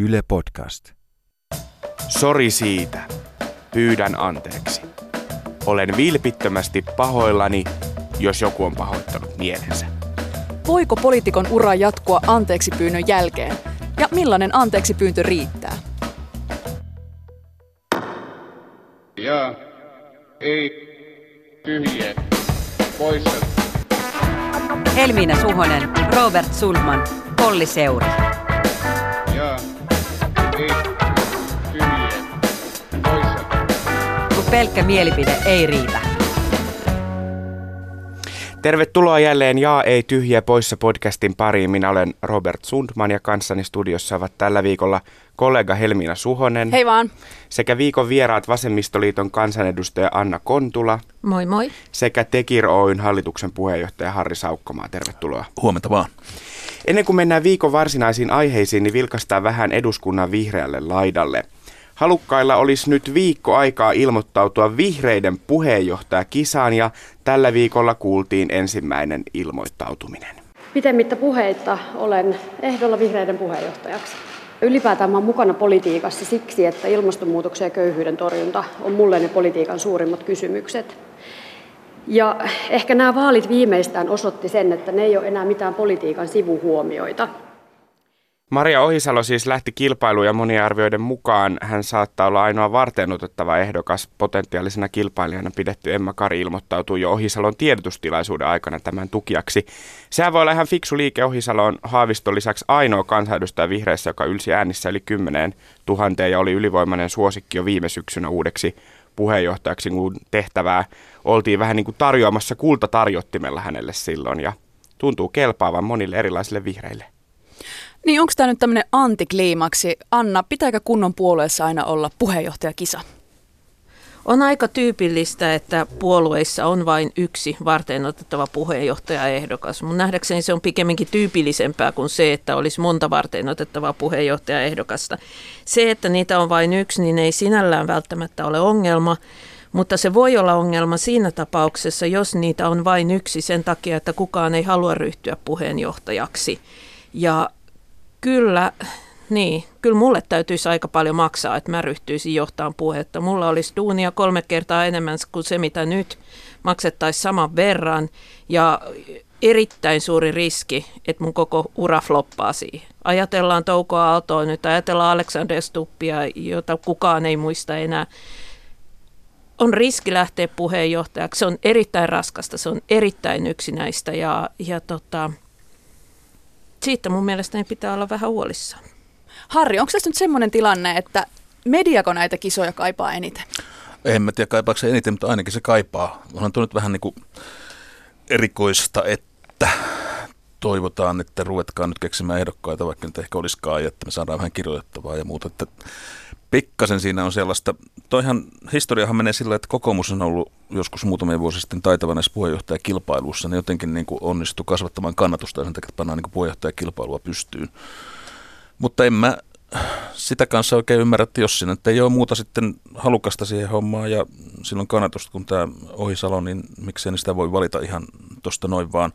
Yle Podcast. Sori siitä. Pyydän anteeksi. Olen vilpittömästi pahoillani, jos joku on pahoittanut mielensä. Voiko poliitikon ura jatkua anteeksi pyynnön jälkeen? Ja millainen anteeksi pyyntö riittää? Ja ei tyhjiä poissa. Helmiina Suhonen, Robert Sulman, Polli Seuri. Pelkkä mielipide ei riitä. Tervetuloa jälleen Jaa ei tyhjiä poissa podcastin pariin. Minä olen Robert Sundman ja kanssani studiossa ovat tällä viikolla kollega Helmiina Suhonen Hei vaan. sekä viikon vieraat Vasemmistoliiton kansanedustaja Anna Kontula Moi moi. sekä Tekir Oyn hallituksen puheenjohtaja Harri Saukkomaa. Tervetuloa. Huomenta vaan. Ennen kuin mennään viikon varsinaisiin aiheisiin, niin vilkastaa vähän eduskunnan vihreälle laidalle. Halukkailla olisi nyt viikko aikaa ilmoittautua vihreiden puheenjohtajakisaan ja tällä viikolla kuultiin ensimmäinen ilmoittautuminen. Pitemmittä puheitta olen ehdolla vihreiden puheenjohtajaksi. Ylipäätään olen mukana politiikassa siksi, että ilmastonmuutoksen ja köyhyyden torjunta on mulle ne politiikan suurimmat kysymykset. Ja ehkä nämä vaalit viimeistään osoitti sen, että ne ei ole enää mitään politiikan sivuhuomioita. Maria Ohisalo siis lähti kilpailuun ja monien arvioiden mukaan hän saattaa olla ainoa varten otettava ehdokas. Potentiaalisena kilpailijana pidetty Emma Kari ilmoittautui jo Ohisalon tiedotustilaisuuden aikana tämän tukijaksi. Sehän voi olla ihan fiksu liike. Ohisalo on Haaviston lisäksi ainoa kansanedustaja vihreissä, joka ylsi äänissä yli 10 000 ja oli ylivoimainen suosikki jo viime syksynä uudeksi puheenjohtajaksi, kun tehtävää oltiin vähän niin kuin tarjoamassa kultatarjottimella hänelle silloin ja tuntuu kelpaavan monille erilaisille vihreille. Niin onko tämä nyt tämmöinen antikliimaksi? Anna, pitääkö kunnon puolueessa aina olla puheenjohtajakisa? On aika tyypillistä, että puolueissa on vain yksi varten otettava puheenjohtajaehdokas. Mun nähdäkseni se on pikemminkin tyypillisempää kuin se, että olisi monta varten otettavaa puheenjohtajaehdokasta. Se, että niitä on vain yksi, niin ei sinällään välttämättä ole ongelma, mutta se voi olla ongelma siinä tapauksessa, jos niitä on vain yksi sen takia, että kukaan ei halua ryhtyä puheenjohtajaksi. Ja kyllä, niin, kyllä mulle täytyisi aika paljon maksaa, että mä ryhtyisin johtamaan puhetta. Mulla olisi duunia kolme kertaa enemmän kuin se, mitä nyt maksettaisiin saman verran. Ja erittäin suuri riski, että mun koko ura floppaa siihen. Ajatellaan Toukoa Aaltoa nyt, ajatellaan Alexander Stuppia, jota kukaan ei muista enää. On riski lähteä puheenjohtajaksi. Se on erittäin raskasta, se on erittäin yksinäistä ja, ja tota, siitä mun mielestäni pitää olla vähän huolissaan. Harri, onko tässä nyt semmoinen tilanne, että mediako näitä kisoja kaipaa eniten? En mä tiedä kaipaako se eniten, mutta ainakin se kaipaa. Onhan tuo nyt vähän niin kuin erikoista, että toivotaan, että ruvetkaa nyt keksimään ehdokkaita, vaikka nyt ehkä olisikaan, ja että me saadaan vähän kirjoitettavaa ja muuta. Että pikkasen siinä on sellaista, toihan historiahan menee sillä, että kokoomus on ollut joskus muutamia vuosia sitten taitava näissä puheenjohtajakilpailuissa, niin jotenkin niin kuin onnistui kasvattamaan kannatusta sen takia, että pannaan niin puheenjohtajakilpailua pystyyn. Mutta en mä sitä kanssa oikein ymmärrä, että jos siinä ei ole muuta sitten halukasta siihen hommaan ja silloin kannatusta kuin tämä Ohisalo, niin miksei niin sitä voi valita ihan tuosta noin vaan.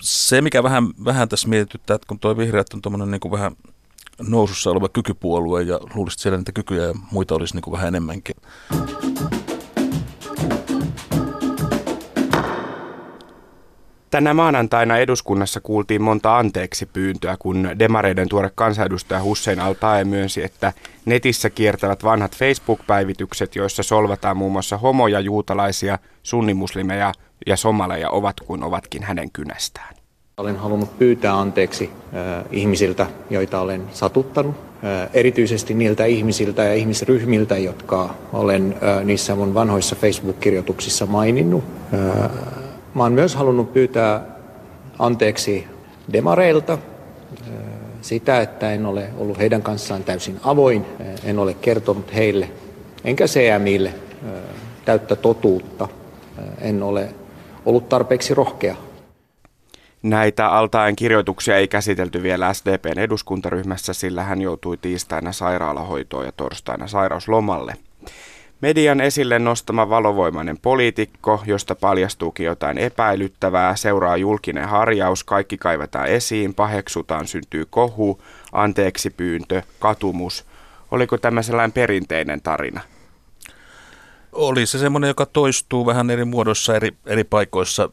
Se, mikä vähän, vähän tässä mietityttää, että kun tuo vihreät on tuommoinen niin vähän nousussa oleva kykypuolue ja luulisin, että siellä niitä kykyjä ja muita olisi niin kuin vähän enemmänkin. Tänä maanantaina eduskunnassa kuultiin monta anteeksi pyyntöä, kun demareiden tuore kansanedustaja Hussein al myönsi, että netissä kiertävät vanhat Facebook-päivitykset, joissa solvataan muun muassa homoja, juutalaisia, sunnimuslimeja ja somaleja ovat kuin ovatkin hänen kynästään. Olen halunnut pyytää anteeksi äh, ihmisiltä, joita olen satuttanut, äh, erityisesti niiltä ihmisiltä ja ihmisryhmiltä, jotka olen äh, niissä mun vanhoissa Facebook-kirjoituksissa maininnut. Äh, mä olen myös halunnut pyytää anteeksi demareilta äh, sitä, että en ole ollut heidän kanssaan täysin avoin, äh, en ole kertonut heille, enkä CMille äh, täyttä totuutta, äh, en ole ollut tarpeeksi rohkea Näitä altaen kirjoituksia ei käsitelty vielä SDPn eduskuntaryhmässä, sillä hän joutui tiistaina sairaalahoitoon ja torstaina sairauslomalle. Median esille nostama valovoimainen poliitikko, josta paljastuukin jotain epäilyttävää, seuraa julkinen harjaus, kaikki kaivetaan esiin, paheksutaan, syntyy kohu, anteeksi pyyntö, katumus. Oliko tämä sellainen perinteinen tarina? Oli se semmoinen, joka toistuu vähän eri muodossa eri, eri paikoissa.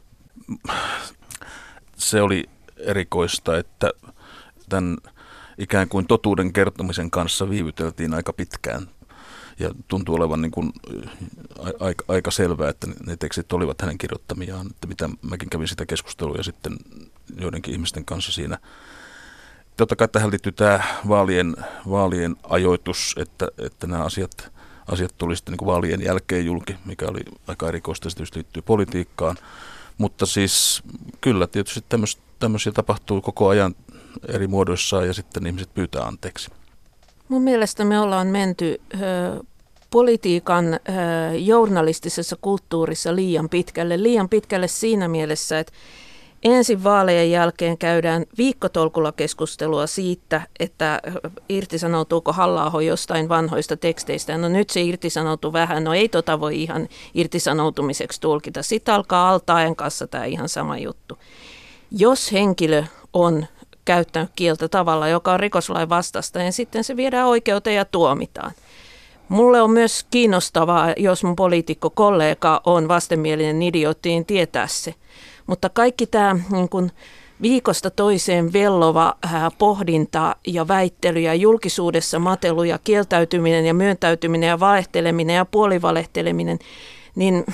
Se oli erikoista, että tämän ikään kuin totuuden kertomisen kanssa viivyteltiin aika pitkään. Ja tuntuu olevan niin kuin aika, aika selvää, että ne tekstit olivat hänen kirjoittamiaan, että mitä mäkin kävin sitä keskustelua sitten joidenkin ihmisten kanssa siinä. Totta kai tähän liittyy tämä vaalien, vaalien ajoitus, että, että nämä asiat, asiat tuli sitten niin kuin vaalien jälkeen julki, mikä oli aika erikoista, se liittyy politiikkaan. Mutta siis kyllä tietysti tämmöisiä tapahtuu koko ajan eri muodoissaan ja sitten ihmiset pyytää anteeksi. Mun mielestä me ollaan menty ö, politiikan ö, journalistisessa kulttuurissa liian pitkälle. Liian pitkälle siinä mielessä, että ensin vaalejen jälkeen käydään viikkotolkulla keskustelua siitä, että irtisanoutuuko halla jostain vanhoista teksteistä. No nyt se irtisanoutuu vähän, no ei tota voi ihan irtisanoutumiseksi tulkita. Sitten alkaa altaen kanssa tämä ihan sama juttu. Jos henkilö on käyttänyt kieltä tavalla, joka on rikoslain vastasta, niin sitten se viedään oikeuteen ja tuomitaan. Mulle on myös kiinnostavaa, jos mun poliitikko-kollega on vastenmielinen idiootti, niin tietää se. Mutta kaikki tämä niin kun viikosta toiseen vellova ää, pohdinta ja väittely ja julkisuudessa matelu ja kieltäytyminen ja myöntäytyminen ja valehteleminen ja puolivalehteleminen, niin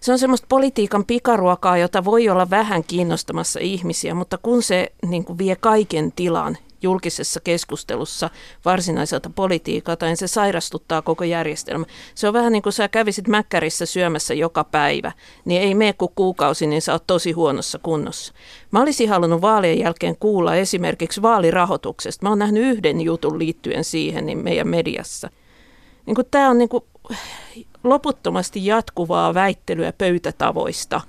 se on semmoista politiikan pikaruokaa, jota voi olla vähän kiinnostamassa ihmisiä, mutta kun se niin kuin vie kaiken tilan julkisessa keskustelussa varsinaiselta politiikalta, niin se sairastuttaa koko järjestelmä. Se on vähän niin kuin sä kävisit Mäkkärissä syömässä joka päivä, niin ei mene kuin kuukausi, niin sä oot tosi huonossa kunnossa. Mä olisin halunnut vaalien jälkeen kuulla esimerkiksi vaalirahoituksesta. Mä oon nähnyt yhden jutun liittyen siihen niin meidän mediassa. Niin Tämä on niin kuin loputtomasti jatkuvaa väittelyä pöytätavoista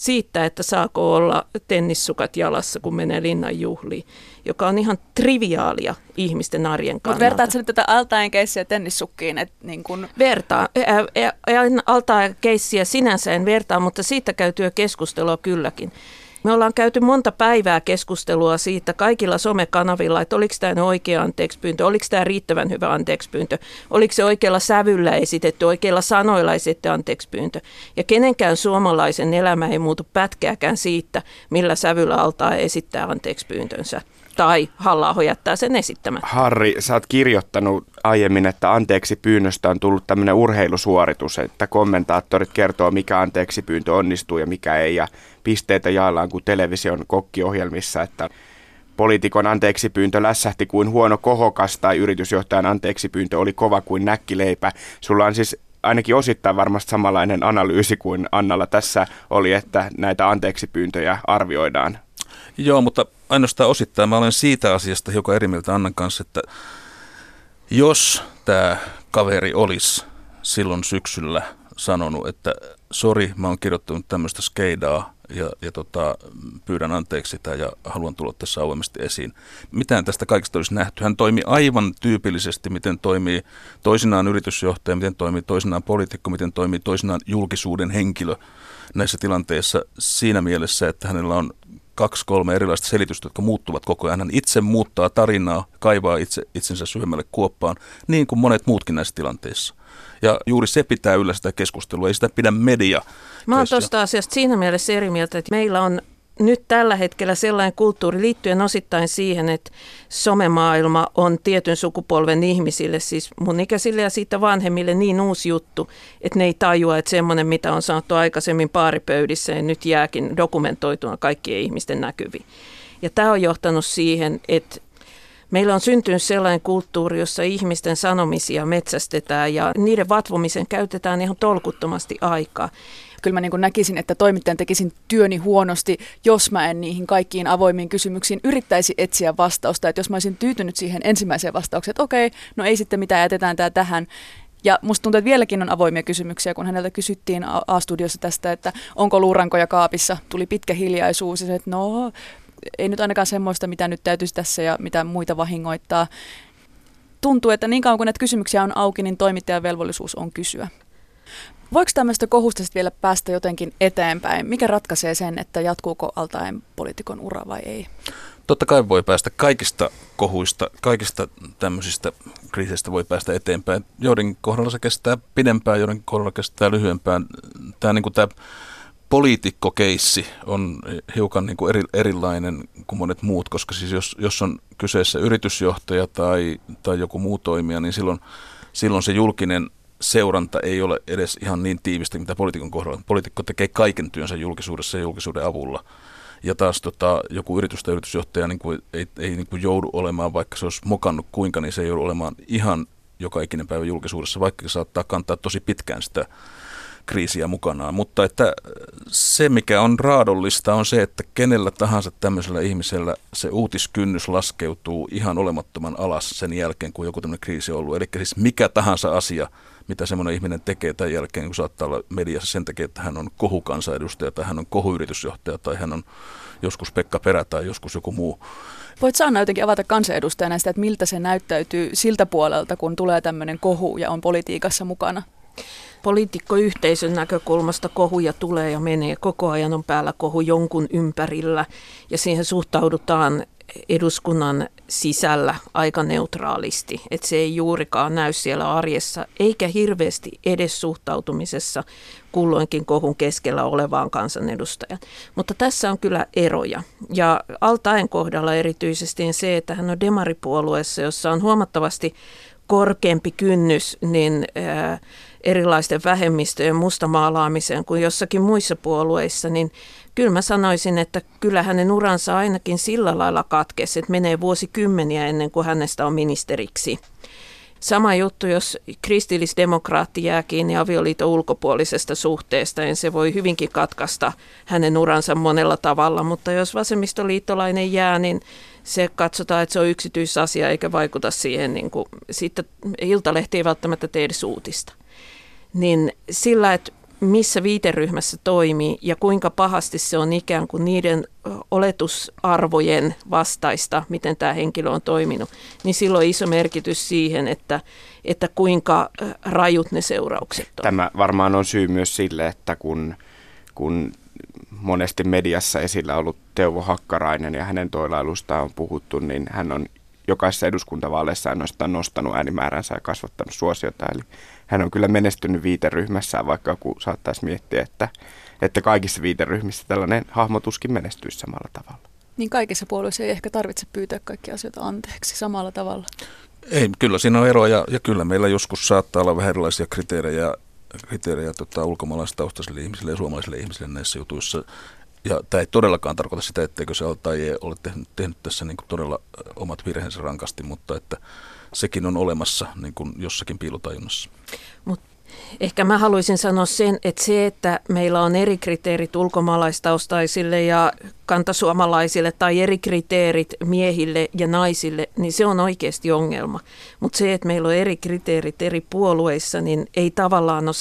siitä, että saako olla tennissukat jalassa, kun menee linnan juhliin, joka on ihan triviaalia ihmisten arjen kannalta. Mutta vertaatko nyt tätä altaen keissiä tennissukkiin? Et niin kun... Vertaa. Altaen keissiä sinänsä en vertaa, mutta siitä käytyä keskustelua kylläkin. Me ollaan käyty monta päivää keskustelua siitä kaikilla somekanavilla, että oliko tämä oikea anteekspyyntö, oliko tämä riittävän hyvä anteekspyyntö, oliko se oikealla sävyllä esitetty, oikeilla sanoilla esitetty anteekspyyntö. Ja kenenkään suomalaisen elämä ei muutu pätkääkään siitä, millä sävyllä altaa esittää anteekspyyntönsä tai halla jättää sen esittämään. Harri, sä oot kirjoittanut aiemmin, että anteeksi pyynnöstä on tullut tämmöinen urheilusuoritus, että kommentaattorit kertoo, mikä anteeksi pyyntö onnistuu ja mikä ei, ja pisteitä jaellaan kuin television kokkiohjelmissa, että poliitikon anteeksi pyyntö lässähti kuin huono kohokas tai yritysjohtajan anteeksi pyyntö oli kova kuin näkkileipä. Sulla on siis ainakin osittain varmasti samanlainen analyysi kuin Annalla tässä oli, että näitä anteeksi pyyntöjä arvioidaan Joo, mutta ainoastaan osittain mä olen siitä asiasta hiukan eri mieltä Annan kanssa, että jos tämä kaveri olisi silloin syksyllä sanonut, että sori, mä oon kirjoittanut tämmöistä skeidaa ja, ja tota, pyydän anteeksi sitä ja haluan tulla tässä avoimesti esiin. Mitään tästä kaikesta olisi nähty. Hän toimi aivan tyypillisesti, miten toimii toisinaan yritysjohtaja, miten toimii toisinaan poliitikko, miten toimii toisinaan julkisuuden henkilö näissä tilanteissa siinä mielessä, että hänellä on kaksi, kolme erilaista selitystä, jotka muuttuvat koko ajan. Hän itse muuttaa tarinaa, kaivaa itse, itsensä syvemmälle kuoppaan, niin kuin monet muutkin näissä tilanteissa. Ja juuri se pitää yllä sitä keskustelua, ei sitä pidä media. Mä oon tuosta asiasta siinä mielessä eri mieltä, että meillä on nyt tällä hetkellä sellainen kulttuuri liittyen osittain siihen, että somemaailma on tietyn sukupolven ihmisille, siis mun ikäisille ja siitä vanhemmille niin uusi juttu, että ne ei tajua, että semmoinen, mitä on saatu aikaisemmin paaripöydissä, niin nyt jääkin dokumentoituna kaikkien ihmisten näkyviin. Ja tämä on johtanut siihen, että Meillä on syntynyt sellainen kulttuuri, jossa ihmisten sanomisia metsästetään ja niiden vatvomisen käytetään ihan tolkuttomasti aikaa kyllä mä niin kuin näkisin, että toimittajan tekisin työni huonosti, jos mä en niihin kaikkiin avoimiin kysymyksiin yrittäisi etsiä vastausta. Että jos mä olisin tyytynyt siihen ensimmäiseen vastaukseen, että okei, no ei sitten mitään, jätetään tämä tähän. Ja musta tuntuu, että vieläkin on avoimia kysymyksiä, kun häneltä kysyttiin A-studiossa tästä, että onko luurankoja kaapissa. Tuli pitkä hiljaisuus ja se, että no, ei nyt ainakaan semmoista, mitä nyt täytyisi tässä ja mitä muita vahingoittaa. Tuntuu, että niin kauan kuin näitä kysymyksiä on auki, niin toimittajan velvollisuus on kysyä. Voiko tämmöistä kohusta vielä päästä jotenkin eteenpäin? Mikä ratkaisee sen, että jatkuuko altaen poliitikon ura vai ei? totta kai voi päästä kaikista kohuista, kaikista tämmöisistä kriiseistä voi päästä eteenpäin. Joiden kohdalla se kestää pidempään, joiden kohdalla kestää lyhyempään. Tämä, niin kuin tämä poliitikkokeissi on hiukan niin kuin eri, erilainen kuin monet muut, koska siis jos, jos on kyseessä yritysjohtaja tai, tai joku muu toimija, niin silloin, silloin se julkinen seuranta ei ole edes ihan niin tiivistä, mitä poliitikon kohdalla. Poliitikko tekee kaiken työnsä julkisuudessa ja julkisuuden avulla. Ja taas tota, joku yritys tai yritysjohtaja niin kuin, ei, ei niin kuin joudu olemaan, vaikka se olisi mokannut kuinka, niin se ei joudu olemaan ihan joka ikinen päivä julkisuudessa, vaikka se saattaa kantaa tosi pitkään sitä kriisiä mukanaan. Mutta että se, mikä on raadollista, on se, että kenellä tahansa tämmöisellä ihmisellä se uutiskynnys laskeutuu ihan olemattoman alas sen jälkeen, kun joku tämmöinen kriisi on ollut. Eli siis mikä tahansa asia, mitä semmoinen ihminen tekee tämän jälkeen, kun saattaa olla mediassa sen takia, että hän on kohukansanedustaja tai hän on kohuyritysjohtaja tai hän on joskus Pekka Perä tai joskus joku muu. Voit Sanna jotenkin avata kansanedustajana sitä, että miltä se näyttäytyy siltä puolelta, kun tulee tämmöinen kohu ja on politiikassa mukana? Poliitikkoyhteisön näkökulmasta kohuja tulee ja menee. Koko ajan on päällä kohu jonkun ympärillä ja siihen suhtaudutaan eduskunnan sisällä aika neutraalisti, että se ei juurikaan näy siellä arjessa, eikä hirveästi edes suhtautumisessa kulloinkin kohun keskellä olevaan kansanedustajan. Mutta tässä on kyllä eroja. Ja Altaen kohdalla erityisesti se, että hän on demaripuolueessa, jossa on huomattavasti korkeampi kynnys, niin ää, erilaisten vähemmistöjen mustamaalaamiseen kuin jossakin muissa puolueissa, niin kyllä mä sanoisin, että kyllä hänen uransa ainakin sillä lailla katkesi, että menee vuosikymmeniä ennen kuin hänestä on ministeriksi. Sama juttu, jos kristillisdemokraatti jää kiinni avioliiton ulkopuolisesta suhteesta, niin se voi hyvinkin katkaista hänen uransa monella tavalla, mutta jos vasemmistoliittolainen jää, niin se katsotaan, että se on yksityisasia eikä vaikuta siihen, niin kuin, sitten Iltalehti ei välttämättä tee edes uutista niin sillä, että missä viiteryhmässä toimii ja kuinka pahasti se on ikään kuin niiden oletusarvojen vastaista, miten tämä henkilö on toiminut, niin silloin iso merkitys siihen, että, että kuinka rajut ne seuraukset on. Tämä varmaan on syy myös sille, että kun, kun monesti mediassa esillä ollut Teuvo Hakkarainen ja hänen toilailustaan on puhuttu, niin hän on jokaisessa eduskuntavaaleissa ainoastaan nostanut äänimääränsä ja kasvattanut suosiota. Eli hän on kyllä menestynyt viiteryhmässään, vaikka joku saattaisi miettiä, että, että kaikissa viiteryhmissä tällainen hahmotuskin menestyisi samalla tavalla. Niin kaikissa puolueissa ei ehkä tarvitse pyytää kaikkia asioita anteeksi samalla tavalla. Ei, kyllä siinä on eroja ja kyllä meillä joskus saattaa olla vähän erilaisia kriteerejä, kriteerejä tota, ulkomaalaistaustaisille ihmisille ja suomalaisille ihmisille näissä jutuissa. Ja tämä ei todellakaan tarkoita sitä, etteikö se ole tai ei ole tehnyt, tehnyt tässä niin todella omat virheensä rankasti, mutta että sekin on olemassa niin kuin jossakin piilotajunnassa. Mut ehkä mä haluaisin sanoa sen, että se, että meillä on eri kriteerit ulkomaalaistaustaisille ja kantasuomalaisille tai eri kriteerit miehille ja naisille, niin se on oikeasti ongelma. Mutta se, että meillä on eri kriteerit eri puolueissa, niin ei tavallaan ole,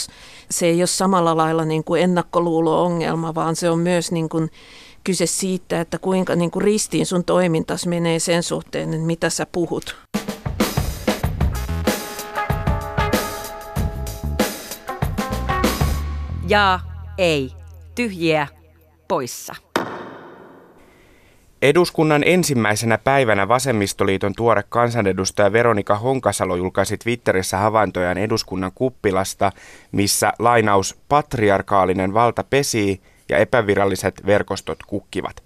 se ei ole samalla lailla niin kuin ennakkoluulo-ongelma, vaan se on myös niin kuin kyse siitä, että kuinka niin kuin ristiin sun toimintas menee sen suhteen, että mitä sä puhut. Ja ei. Tyhjiä poissa. Eduskunnan ensimmäisenä päivänä Vasemmistoliiton tuore kansanedustaja Veronika Honkasalo julkaisi Twitterissä havaintojaan eduskunnan kuppilasta, missä lainaus patriarkaalinen valta pesii ja epäviralliset verkostot kukkivat.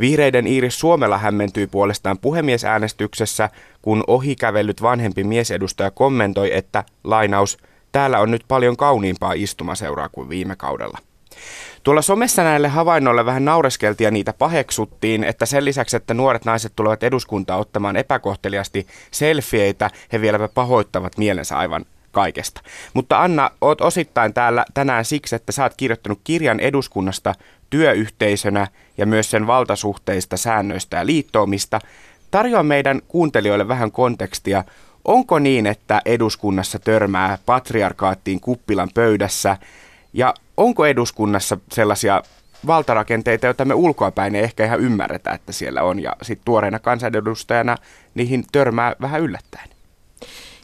Vihreiden Iiris Suomela hämmentyi puolestaan puhemiesäänestyksessä, kun ohikävellyt vanhempi miesedustaja kommentoi, että lainaus – Täällä on nyt paljon kauniimpaa istumaseuraa kuin viime kaudella. Tuolla somessa näille havainnoille vähän naureskeltiin ja niitä paheksuttiin, että sen lisäksi, että nuoret naiset tulevat eduskuntaan ottamaan epäkohteliasti selfieitä, he vieläpä pahoittavat mielensä aivan kaikesta. Mutta Anna, oot osittain täällä tänään siksi, että sä oot kirjoittanut kirjan eduskunnasta työyhteisönä ja myös sen valtasuhteista, säännöistä ja liittoomista. Tarjoa meidän kuuntelijoille vähän kontekstia. Onko niin, että eduskunnassa törmää patriarkaattiin kuppilan pöydässä ja onko eduskunnassa sellaisia valtarakenteita, joita me ulkoapäin ei ehkä ihan ymmärretä, että siellä on ja sitten tuoreena kansanedustajana niihin törmää vähän yllättäen?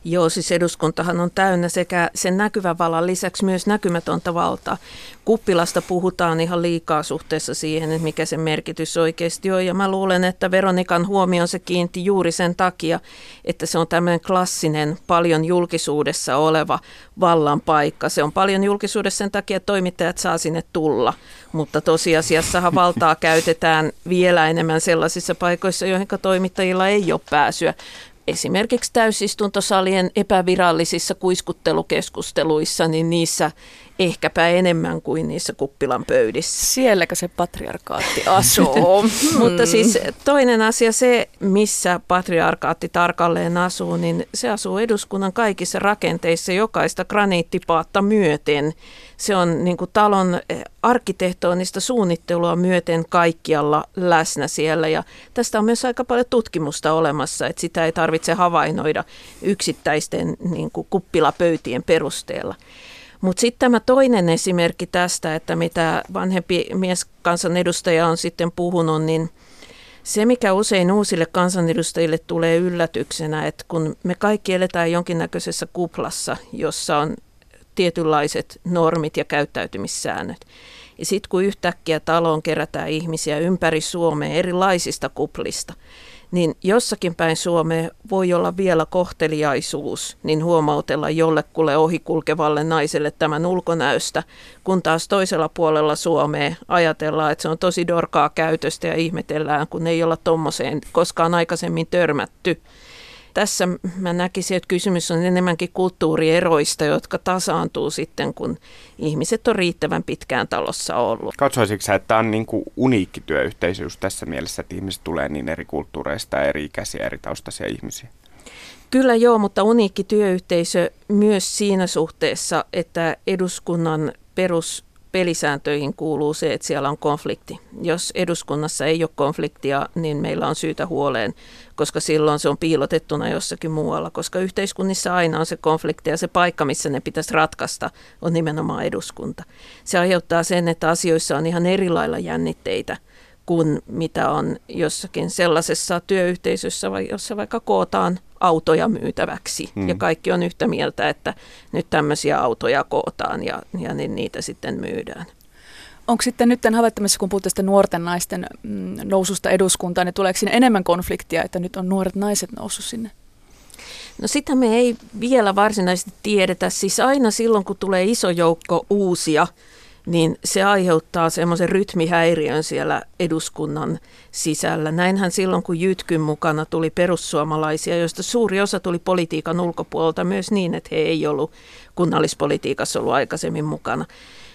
Joo, siis eduskuntahan on täynnä sekä sen näkyvän vallan lisäksi myös näkymätöntä valtaa. Kuppilasta puhutaan ihan liikaa suhteessa siihen, että mikä sen merkitys oikeasti on. Ja mä luulen, että Veronikan huomioon se kiinti juuri sen takia, että se on tämmöinen klassinen, paljon julkisuudessa oleva vallan paikka. Se on paljon julkisuudessa sen takia, että toimittajat saa sinne tulla. Mutta tosiasiassahan valtaa käytetään vielä enemmän sellaisissa paikoissa, joihin toimittajilla ei ole pääsyä esimerkiksi täysistuntosalien epävirallisissa kuiskuttelukeskusteluissa, niin niissä ehkäpä enemmän kuin niissä kuppilan pöydissä. Sielläkö se patriarkaatti asuu? Mutta siis toinen asia se, missä patriarkaatti tarkalleen asuu, niin se asuu eduskunnan kaikissa rakenteissa jokaista graniittipaatta myöten. Se on niin kuin talon eh, arkkitehtonista suunnittelua myöten kaikkialla läsnä siellä ja tästä on myös aika paljon tutkimusta olemassa, että sitä ei tarvitse havainnoida yksittäisten niin kuin kuppilapöytien perusteella. Mutta sitten tämä toinen esimerkki tästä, että mitä vanhempi mieskansanedustaja on sitten puhunut, niin se, mikä usein uusille kansanedustajille tulee yllätyksenä, että kun me kaikki eletään jonkinnäköisessä kuplassa, jossa on tietynlaiset normit ja käyttäytymissäännöt. Ja sitten kun yhtäkkiä taloon kerätään ihmisiä ympäri Suomea erilaisista kuplista, niin jossakin päin Suomea voi olla vielä kohteliaisuus, niin huomautella jollekulle ohikulkevalle naiselle tämän ulkonäöstä, kun taas toisella puolella Suomea ajatellaan, että se on tosi dorkaa käytöstä ja ihmetellään, kun ei olla tuommoiseen koskaan aikaisemmin törmätty. Tässä mä näkisin, että kysymys on enemmänkin kulttuurieroista, jotka tasaantuu sitten, kun ihmiset on riittävän pitkään talossa ollut. Katsoisitko sä, että tämä on niin kuin uniikki työyhteisö tässä mielessä, että ihmiset tulee niin eri kulttuureista eri ikäisiä, eri taustaisia ihmisiä? Kyllä joo, mutta uniikki työyhteisö myös siinä suhteessa, että eduskunnan perus pelisääntöihin kuuluu se, että siellä on konflikti. Jos eduskunnassa ei ole konfliktia, niin meillä on syytä huoleen, koska silloin se on piilotettuna jossakin muualla, koska yhteiskunnissa aina on se konflikti ja se paikka, missä ne pitäisi ratkaista, on nimenomaan eduskunta. Se aiheuttaa sen, että asioissa on ihan eri lailla jännitteitä kuin mitä on jossakin sellaisessa työyhteisössä, jossa vaikka kootaan autoja myytäväksi. Hmm. Ja kaikki on yhtä mieltä, että nyt tämmöisiä autoja kootaan ja, ja niin niitä sitten myydään. Onko sitten nyt havaittamassa, kun puhutte tästä nuorten naisten mm, noususta eduskuntaan, niin tuleeko siinä enemmän konfliktia, että nyt on nuoret naiset noussut sinne? No sitä me ei vielä varsinaisesti tiedetä. Siis aina silloin, kun tulee iso joukko uusia niin se aiheuttaa semmoisen rytmihäiriön siellä eduskunnan sisällä. Näinhän silloin, kun Jytkyn mukana tuli perussuomalaisia, joista suuri osa tuli politiikan ulkopuolelta myös niin, että he ei ollut kunnallispolitiikassa ollut aikaisemmin mukana.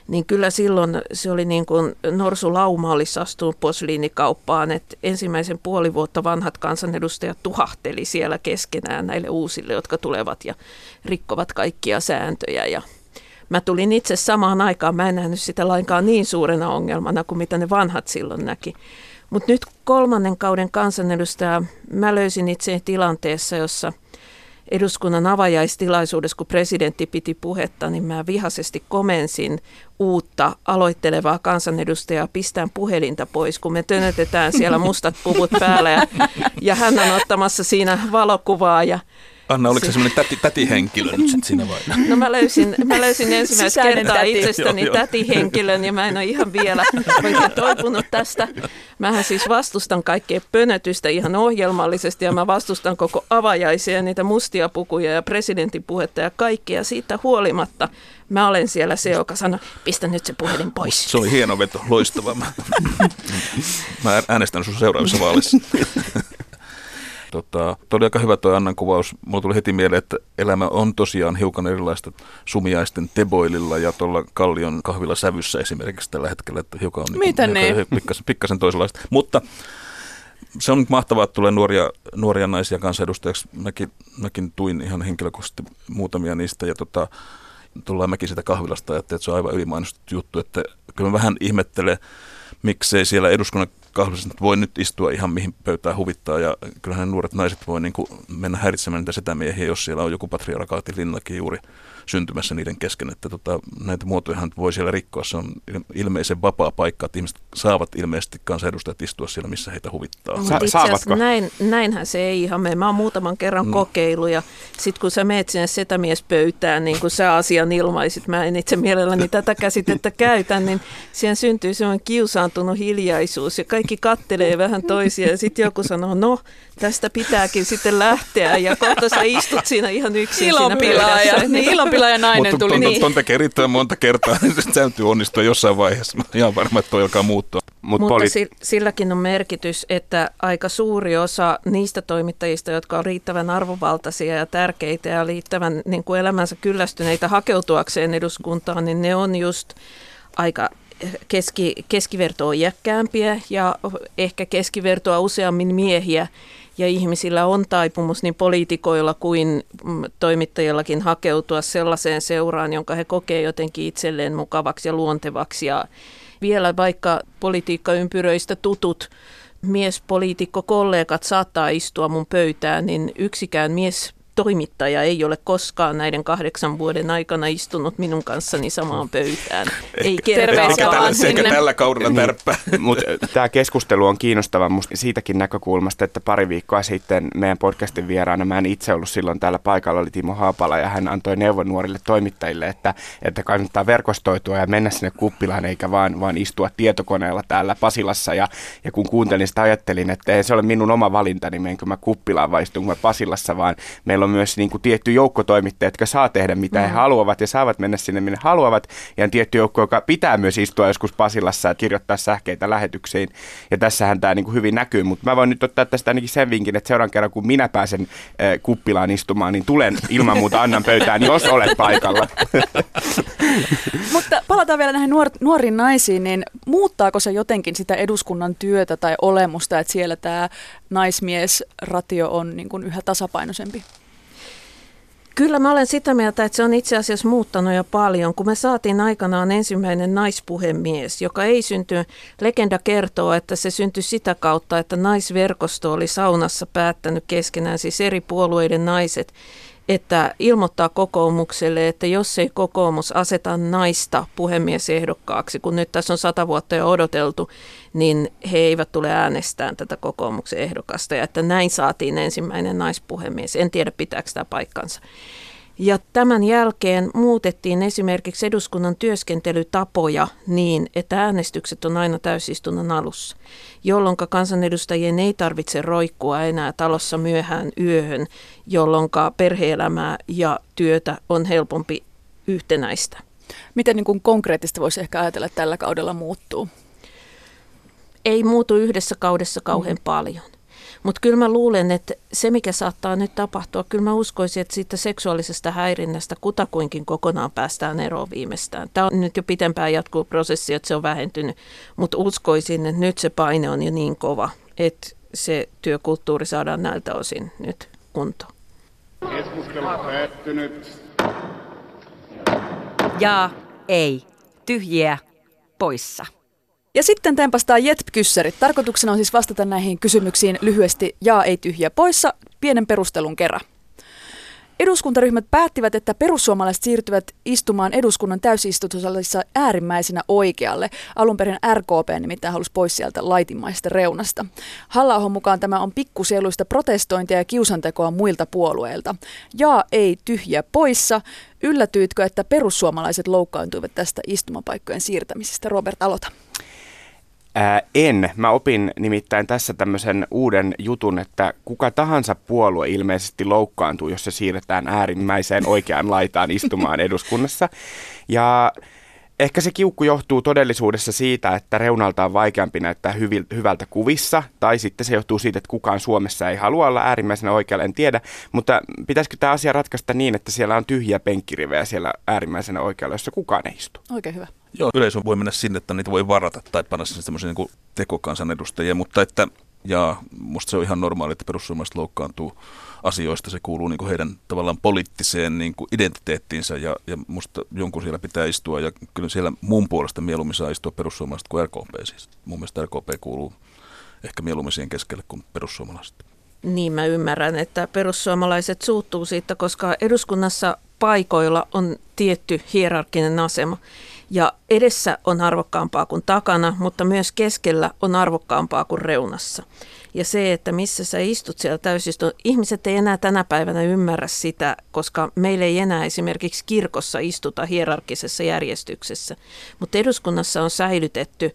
Niin kyllä silloin se oli niin kuin Norsu Lauma olisi astunut posliinikauppaan, että ensimmäisen puoli vuotta vanhat kansanedustajat tuhahteli siellä keskenään näille uusille, jotka tulevat ja rikkovat kaikkia sääntöjä ja Mä tulin itse samaan aikaan, mä en nähnyt sitä lainkaan niin suurena ongelmana kuin mitä ne vanhat silloin näki. Mutta nyt kolmannen kauden kansanedustaja, mä löysin itse tilanteessa, jossa eduskunnan avajaistilaisuudessa, kun presidentti piti puhetta, niin mä vihaisesti komensin uutta aloittelevaa kansanedustajaa pistään puhelinta pois, kun me tönötetään siellä mustat puvut päällä ja, ja hän on ottamassa siinä valokuvaa ja Anna, oliko se semmoinen täti, tätihenkilö nyt sitten siinä vai? No mä löysin, mä löysin ensimmäistä kertaa täti. itsestäni joo, tätihenkilön ja mä en ole ihan vielä oikein toipunut tästä. Mähän siis vastustan kaikkea pönötystä ihan ohjelmallisesti ja mä vastustan koko avajaisia, niitä mustia pukuja ja presidentin puhetta ja kaikkea siitä huolimatta. Mä olen siellä se, joka sanoi, pistä nyt se puhelin pois. Se oli hieno veto, loistava. Mä, mä äänestän sun seuraavissa vaaleissa. Tota, tuli aika hyvä tuo Annan kuvaus. Mulla tuli heti mieleen, että elämä on tosiaan hiukan erilaista sumiaisten teboililla ja tuolla Kallion kahvilla sävyssä esimerkiksi tällä hetkellä, että hiukan on Mitä niin, niin? Pikkasen, pikkasen toisenlaista. Mutta se on mahtavaa, että tulee nuoria, nuoria naisia kansanedustajaksi. Mäkin, mäkin tuin ihan henkilökohtaisesti muutamia niistä ja tota, tullaan mäkin sitä kahvilasta ja että se on aivan ylimainostettu juttu, että kyllä mä vähän ihmettelen, miksei siellä eduskunnan kahvissa, että voi nyt istua ihan mihin pöytään huvittaa ja kyllähän nuoret naiset voi niin kuin mennä häiritsemään niitä setämiehiä, jos siellä on joku patriarkaatilinnakin juuri syntymässä niiden kesken, että tota, näitä muotoja voi siellä rikkoa. Se on ilmeisen vapaa paikka, että ihmiset saavat ilmeisesti kansanedustajat istua siellä, missä heitä huvittaa. Itse asiassa näin, näinhän se ei ihan mene. Mä oon muutaman kerran mm. kokeilu ja sit kun sä meet sinne setämiespöytään, niin kun sä asian ilmaisit, mä en itse mielelläni tätä käsitettä käytän, niin siihen syntyy semmoinen kiusaantunut hiljaisuus ja kaikki kattelee vähän toisia ja sitten joku sanoo, no tästä pitääkin sitten lähteä ja kohta sä istut siinä ihan yksin ilonpilaaja. siinä pöydässä. Niin, ilonpilaaja nainen Mutta tuli. Ton, niin. ton tekee riittävän monta kertaa, niin se täytyy onnistua jossain vaiheessa. Mä ihan varma, että toi alkaa muuttua. Mut Mutta poli- silläkin on merkitys, että aika suuri osa niistä toimittajista, jotka on riittävän arvovaltaisia ja tärkeitä ja riittävän niin kuin elämänsä kyllästyneitä hakeutuakseen eduskuntaan, niin ne on just aika keski, keskivertoa iäkkäämpiä ja ehkä keskivertoa useammin miehiä, ja ihmisillä on taipumus niin poliitikoilla kuin mm, toimittajillakin hakeutua sellaiseen seuraan, jonka he kokee jotenkin itselleen mukavaksi ja luontevaksi. Ja vielä vaikka politiikkaympyröistä tutut miespoliitikko-kollegat saattaa istua mun pöytään, niin yksikään mies toimittaja ei ole koskaan näiden kahdeksan vuoden aikana istunut minun kanssani samaan pöytään. Ei kertaakaan. Tällä, sekä tällä kaudella tärppää. Mutta tämä keskustelu on kiinnostava musta siitäkin näkökulmasta, että pari viikkoa sitten meidän podcastin vieraana, mä en itse ollut silloin täällä paikalla, oli Timo Haapala ja hän antoi neuvon nuorille toimittajille, että, että kannattaa verkostoitua ja mennä sinne kuppilaan eikä vaan, vaan istua tietokoneella täällä Pasilassa. Ja, ja kun kuuntelin sitä ajattelin, että ei se ole minun oma valintani, menkö mä kuppilaan vai istunko mä Pasilassa, vaan meillä on myös niin kuin tietty joukko toimittajia, jotka saa tehdä mitä mm. he haluavat ja saavat mennä sinne minne haluavat. Ja on tietty joukko, joka pitää myös istua joskus Pasilassa ja kirjoittaa sähkeitä lähetyksiin. Ja tässähän tämä niin kuin hyvin näkyy. Mutta mä voin nyt ottaa tästä ainakin sen vinkin, että seuraavan kerran kun minä pääsen äh, kuppilaan istumaan, niin tulen ilman muuta annan pöytään, jos olet paikalla. Mutta palataan vielä näihin nuor- nuoriin naisiin, niin muuttaako se jotenkin sitä eduskunnan työtä tai olemusta, että siellä tämä naismiesratio on niin kuin yhä tasapainoisempi? Kyllä mä olen sitä mieltä, että se on itse asiassa muuttanut jo paljon. Kun me saatiin aikanaan ensimmäinen naispuhemies, joka ei synty, legenda kertoo, että se syntyi sitä kautta, että naisverkosto oli saunassa päättänyt keskenään, siis eri puolueiden naiset, että ilmoittaa kokoomukselle, että jos ei kokoomus aseta naista puhemiesehdokkaaksi, kun nyt tässä on sata vuotta jo odoteltu, niin he eivät tule äänestämään tätä kokoomuksen ehdokasta. Ja että näin saatiin ensimmäinen naispuhemies. En tiedä, pitääkö tämä paikkansa. Ja tämän jälkeen muutettiin esimerkiksi eduskunnan työskentelytapoja niin, että äänestykset on aina täysistunnon alussa, jolloin kansanedustajien ei tarvitse roikkua enää talossa myöhään yöhön, jolloin perheelämää ja työtä on helpompi yhtenäistä. Miten niin kuin konkreettisesti voisi ehkä ajatella, että tällä kaudella muuttuu? Ei muutu yhdessä kaudessa kauhean mm. paljon. Mutta kyllä mä luulen, että se mikä saattaa nyt tapahtua, kyllä mä uskoisin, että siitä seksuaalisesta häirinnästä kutakuinkin kokonaan päästään eroon viimeistään. Tämä on nyt jo pitempään jatkuu prosessi, että se on vähentynyt, mutta uskoisin, että nyt se paine on jo niin kova, että se työkulttuuri saadaan näiltä osin nyt kuntoon. Keskustelu päättynyt. Ja ei. Tyhjiä poissa. Ja sitten tempastaa Jetp-kyssärit. Tarkoituksena on siis vastata näihin kysymyksiin lyhyesti ja ei tyhjiä poissa pienen perustelun kerran. Eduskuntaryhmät päättivät, että perussuomalaiset siirtyvät istumaan eduskunnan täysistuntosalissa äärimmäisenä oikealle. Alun perin RKP nimittäin halusi pois sieltä laitimmaista reunasta. halla mukaan tämä on pikkusieluista protestointia ja kiusantekoa muilta puolueilta. Ja ei tyhjä poissa. Yllätyitkö, että perussuomalaiset loukkaantuivat tästä istumapaikkojen siirtämisestä? Robert, aloita. Ää, en. Mä opin nimittäin tässä tämmöisen uuden jutun, että kuka tahansa puolue ilmeisesti loukkaantuu, jos se siirretään äärimmäiseen oikeaan laitaan istumaan eduskunnassa. Ja Ehkä se kiukku johtuu todellisuudessa siitä, että reunalta on vaikeampi näyttää hyvältä kuvissa, tai sitten se johtuu siitä, että kukaan Suomessa ei halua olla äärimmäisenä oikealla, en tiedä. Mutta pitäisikö tämä asia ratkaista niin, että siellä on tyhjiä penkkirivejä siellä äärimmäisenä oikealla, jossa kukaan ei istu? Oikein hyvä. Joo, yleisö voi mennä sinne, että niitä voi varata tai panna sinne semmoisia niin tekokansanedustajia, mutta että, ja musta se on ihan normaali, että perussuomalaiset loukkaantuu asioista. Se kuuluu niin kuin heidän tavallaan poliittiseen niin kuin identiteettiinsä ja, ja musta jonkun siellä pitää istua ja kyllä siellä mun puolesta mieluummin saa istua perussuomalaiset kuin RKP siis. Mun mielestä RKP kuuluu ehkä mieluummin siihen keskelle kuin perussuomalaiset. Niin mä ymmärrän, että perussuomalaiset suuttuu siitä, koska eduskunnassa paikoilla on tietty hierarkkinen asema. Ja edessä on arvokkaampaa kuin takana, mutta myös keskellä on arvokkaampaa kuin reunassa. Ja se, että missä sä istut siellä täysistun, ihmiset ei enää tänä päivänä ymmärrä sitä, koska meillä ei enää esimerkiksi kirkossa istuta hierarkisessa järjestyksessä. Mutta eduskunnassa on säilytetty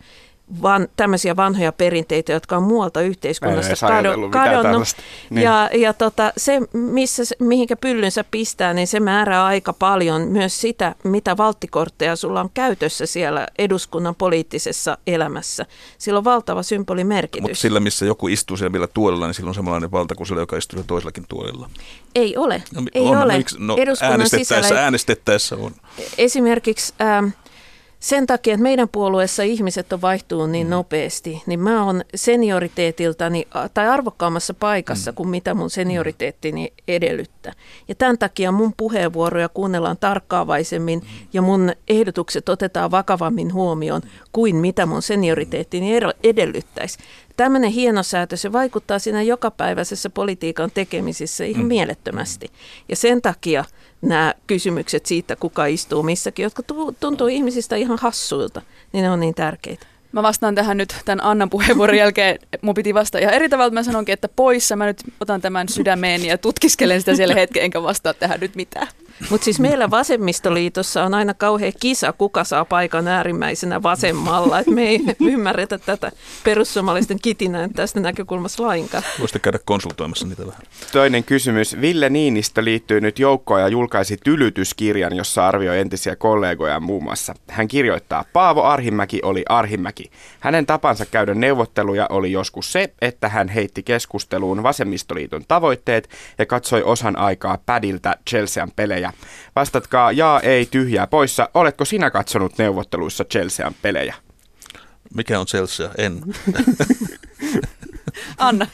van, tämmöisiä vanhoja perinteitä, jotka on muualta yhteiskunnasta kado, kadonnut. Niin. Ja, ja tota, se, missä, mihinkä pyllynsä pistää, niin se määrää aika paljon myös sitä, mitä valttikortteja sulla on käytössä siellä eduskunnan poliittisessa elämässä. Sillä on valtava symbolimerkitys. Mutta sillä, missä joku istuu siellä vielä tuolilla, niin sillä on samanlainen valta kuin sillä, joka istuu toisellakin tuolilla. Ei ole. No, ei on, ole. No, Eduskunnan äänestettäessä, sisällä... äänestettäessä on. Esimerkiksi... Ähm, sen takia, että meidän puolueessa ihmiset on vaihtuu niin mm. nopeasti, niin mä oon senioriteetiltani tai arvokkaammassa paikassa mm. kuin mitä mun senioriteettini edellyttää. Ja tämän takia mun puheenvuoroja kuunnellaan tarkkaavaisemmin mm. ja mun ehdotukset otetaan vakavammin huomioon kuin mitä mun senioriteettini edellyttäisi. Tämmöinen hienosäätö, se vaikuttaa siinä jokapäiväisessä politiikan tekemisissä ihan mm. mielettömästi. Ja sen takia – nämä kysymykset siitä, kuka istuu missäkin, jotka tuntuu ihmisistä ihan hassuilta, niin ne on niin tärkeitä. Mä vastaan tähän nyt tämän Annan puheenvuoron jälkeen. Mun piti vastata ihan eri tavalla. Mä sanonkin, että poissa. Mä nyt otan tämän sydämeen ja tutkiskelen sitä siellä hetken, enkä vastaa tähän nyt mitään. Mutta siis meillä vasemmistoliitossa on aina kauhean kisa, kuka saa paikan äärimmäisenä vasemmalla. Et me ei ymmärretä tätä perussuomalaisten kitinää tästä näkökulmasta lainkaan. Voisitte käydä konsultoimassa niitä vähän. Toinen kysymys. Ville Niinistö liittyy nyt joukkoon ja julkaisi tylytyskirjan, jossa arvioi entisiä kollegoja muun muassa. Hän kirjoittaa, Paavo Arhimäki oli Arhimäki. Hänen tapansa käydä neuvotteluja oli joskus se, että hän heitti keskusteluun vasemmistoliiton tavoitteet ja katsoi osan aikaa pädiltä Chelsean pelejä. Vastatkaa jaa, ei, tyhjää poissa. Oletko sinä katsonut neuvotteluissa Chelsean pelejä? Mikä on Chelsea? En. Anna.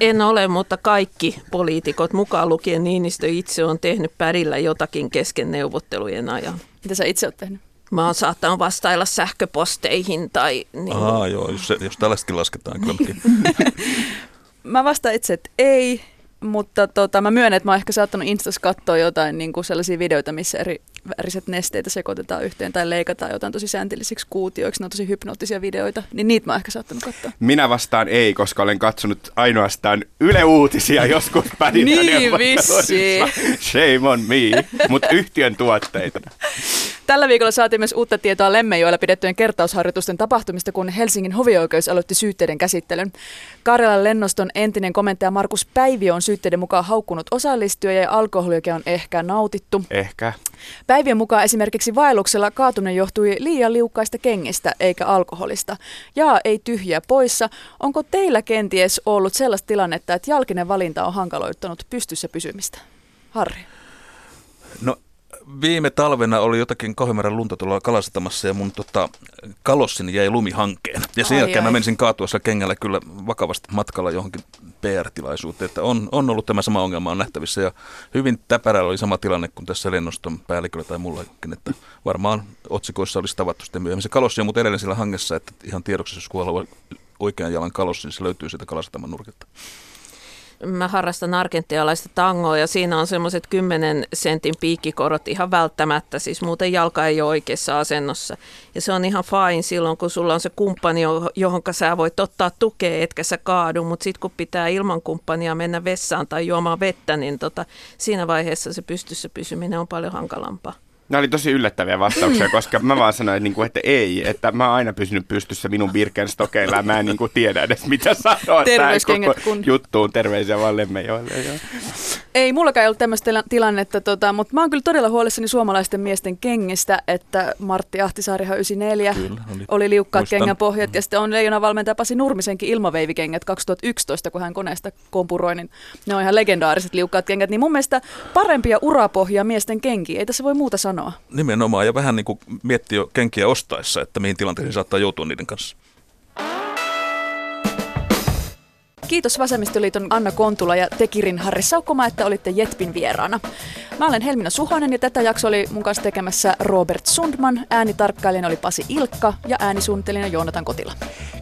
En ole, mutta kaikki poliitikot, mukaan lukien Niinistö itse, on tehnyt pärillä jotakin kesken neuvottelujen ajan. Mitä sä itse olet tehnyt? Mä oon saattanut vastailla sähköposteihin tai... Niin. Ahaa, joo, jos, jos tällaisetkin lasketaan kyllä. mä vastaan itse, että ei mutta tota, mä myönnän, että mä oon ehkä saattanut Instas katsoa jotain niin kuin sellaisia videoita, missä eri väriset nesteitä sekoitetaan yhteen tai leikataan jotain tosi sääntillisiksi kuutioiksi, ne on tosi hypnoottisia videoita, niin niitä mä oon ehkä saattanut katsoa. Minä vastaan ei, koska olen katsonut ainoastaan Yle Uutisia joskus pädinä Niin vissi. Shame on me, mutta yhtiön tuotteita. Tällä viikolla saatiin myös uutta tietoa Lemmenjoella pidettyjen kertausharjoitusten tapahtumista, kun Helsingin hovioikeus aloitti syytteiden käsittelyn. Karjalan lennoston entinen komentaja Markus Päiviö on syytteiden mukaan haukkunut osallistuja ja alkoholiakin on ehkä nautittu. Ehkä. Päivien mukaan esimerkiksi vaelluksella kaatuminen johtui liian liukkaista kengistä eikä alkoholista. Ja ei tyhjää poissa. Onko teillä kenties ollut sellaista tilannetta, että jalkinen valinta on hankaloittanut pystyssä pysymistä? Harri. No viime talvena oli jotakin kauhean lunta tuolla kalasatamassa ja mun tota, kalossini jäi lumihankkeen. Ja sen ai jälkeen ai. mä menisin kaatua kengällä kyllä vakavasti matkalla johonkin PR-tilaisuuteen, että on, on ollut tämä sama ongelma on nähtävissä ja hyvin täpärällä oli sama tilanne kuin tässä lennoston päälliköllä tai mullakin, että varmaan otsikoissa olisi tavattu sitten myöhemmin. Se kalossi on mutta edelleen siellä hangessa, että ihan tiedoksi, jos kuolee oikean jalan kalossi, niin se löytyy sieltä kalasataman nurkilta mä harrastan argentialaista tangoa ja siinä on semmoiset 10 sentin piikkikorot ihan välttämättä, siis muuten jalka ei ole oikeassa asennossa. Ja se on ihan fine silloin, kun sulla on se kumppani, johon sä voit ottaa tukea, etkä sä kaadu, mutta sitten kun pitää ilman kumppania mennä vessaan tai juomaan vettä, niin tota, siinä vaiheessa se pystyssä pysyminen on paljon hankalampaa. Nämä oli tosi yllättäviä vastauksia, koska mä vaan sanoin, niin kuin, että ei, että mä oon aina pysynyt pystyssä minun Birkenstokeilla ja mä en niin kuin, tiedä edes mitä sanoa. Terveyskengät kun... juttuun, terveisiä vaan Lemmenjoelle. Ei mullakaan ei ollut tämmöistä tilannetta, tota, mutta mä oon kyllä todella huolissani suomalaisten miesten kengistä, että Martti Ahtisaarihan 94 kyllä, oli, oli liukkaat kengänpohjat ja sitten on leijona valmentaja Pasi Nurmisenkin ilmaveivikengät 2011, kun hän koneesta kompuroi, niin ne on ihan legendaariset liukkaat kengät. Niin mun mielestä parempia urapohjia miesten kenkiä, ei tässä voi muuta sanoa. Nimenomaan ja vähän niin kuin miettiä jo kenkiä ostaessa, että mihin tilanteeseen saattaa joutua niiden kanssa. Kiitos Vasemmistoliiton Anna Kontula ja Tekirin Harri Saukoma, että olitte Jetpin vieraana. Mä olen Helmina Suhonen ja tätä jaksoa oli mun kanssa tekemässä Robert Sundman, äänitarkkailijana oli Pasi Ilkka ja äänisuunnittelijana Joonatan Kotila.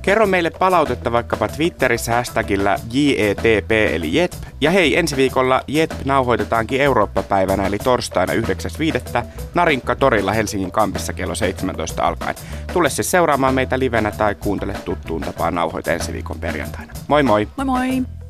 Kerro meille palautetta vaikkapa Twitterissä hashtagillä JETP eli JETP. Ja hei, ensi viikolla JETP nauhoitetaankin Eurooppa-päivänä eli torstaina 9.5. Narinkka torilla Helsingin kampissa kello 17 alkaen. Tule siis seuraamaan meitä livenä tai kuuntele tuttuun tapaan nauhoita ensi viikon perjantaina. Moi moi! Moi moi!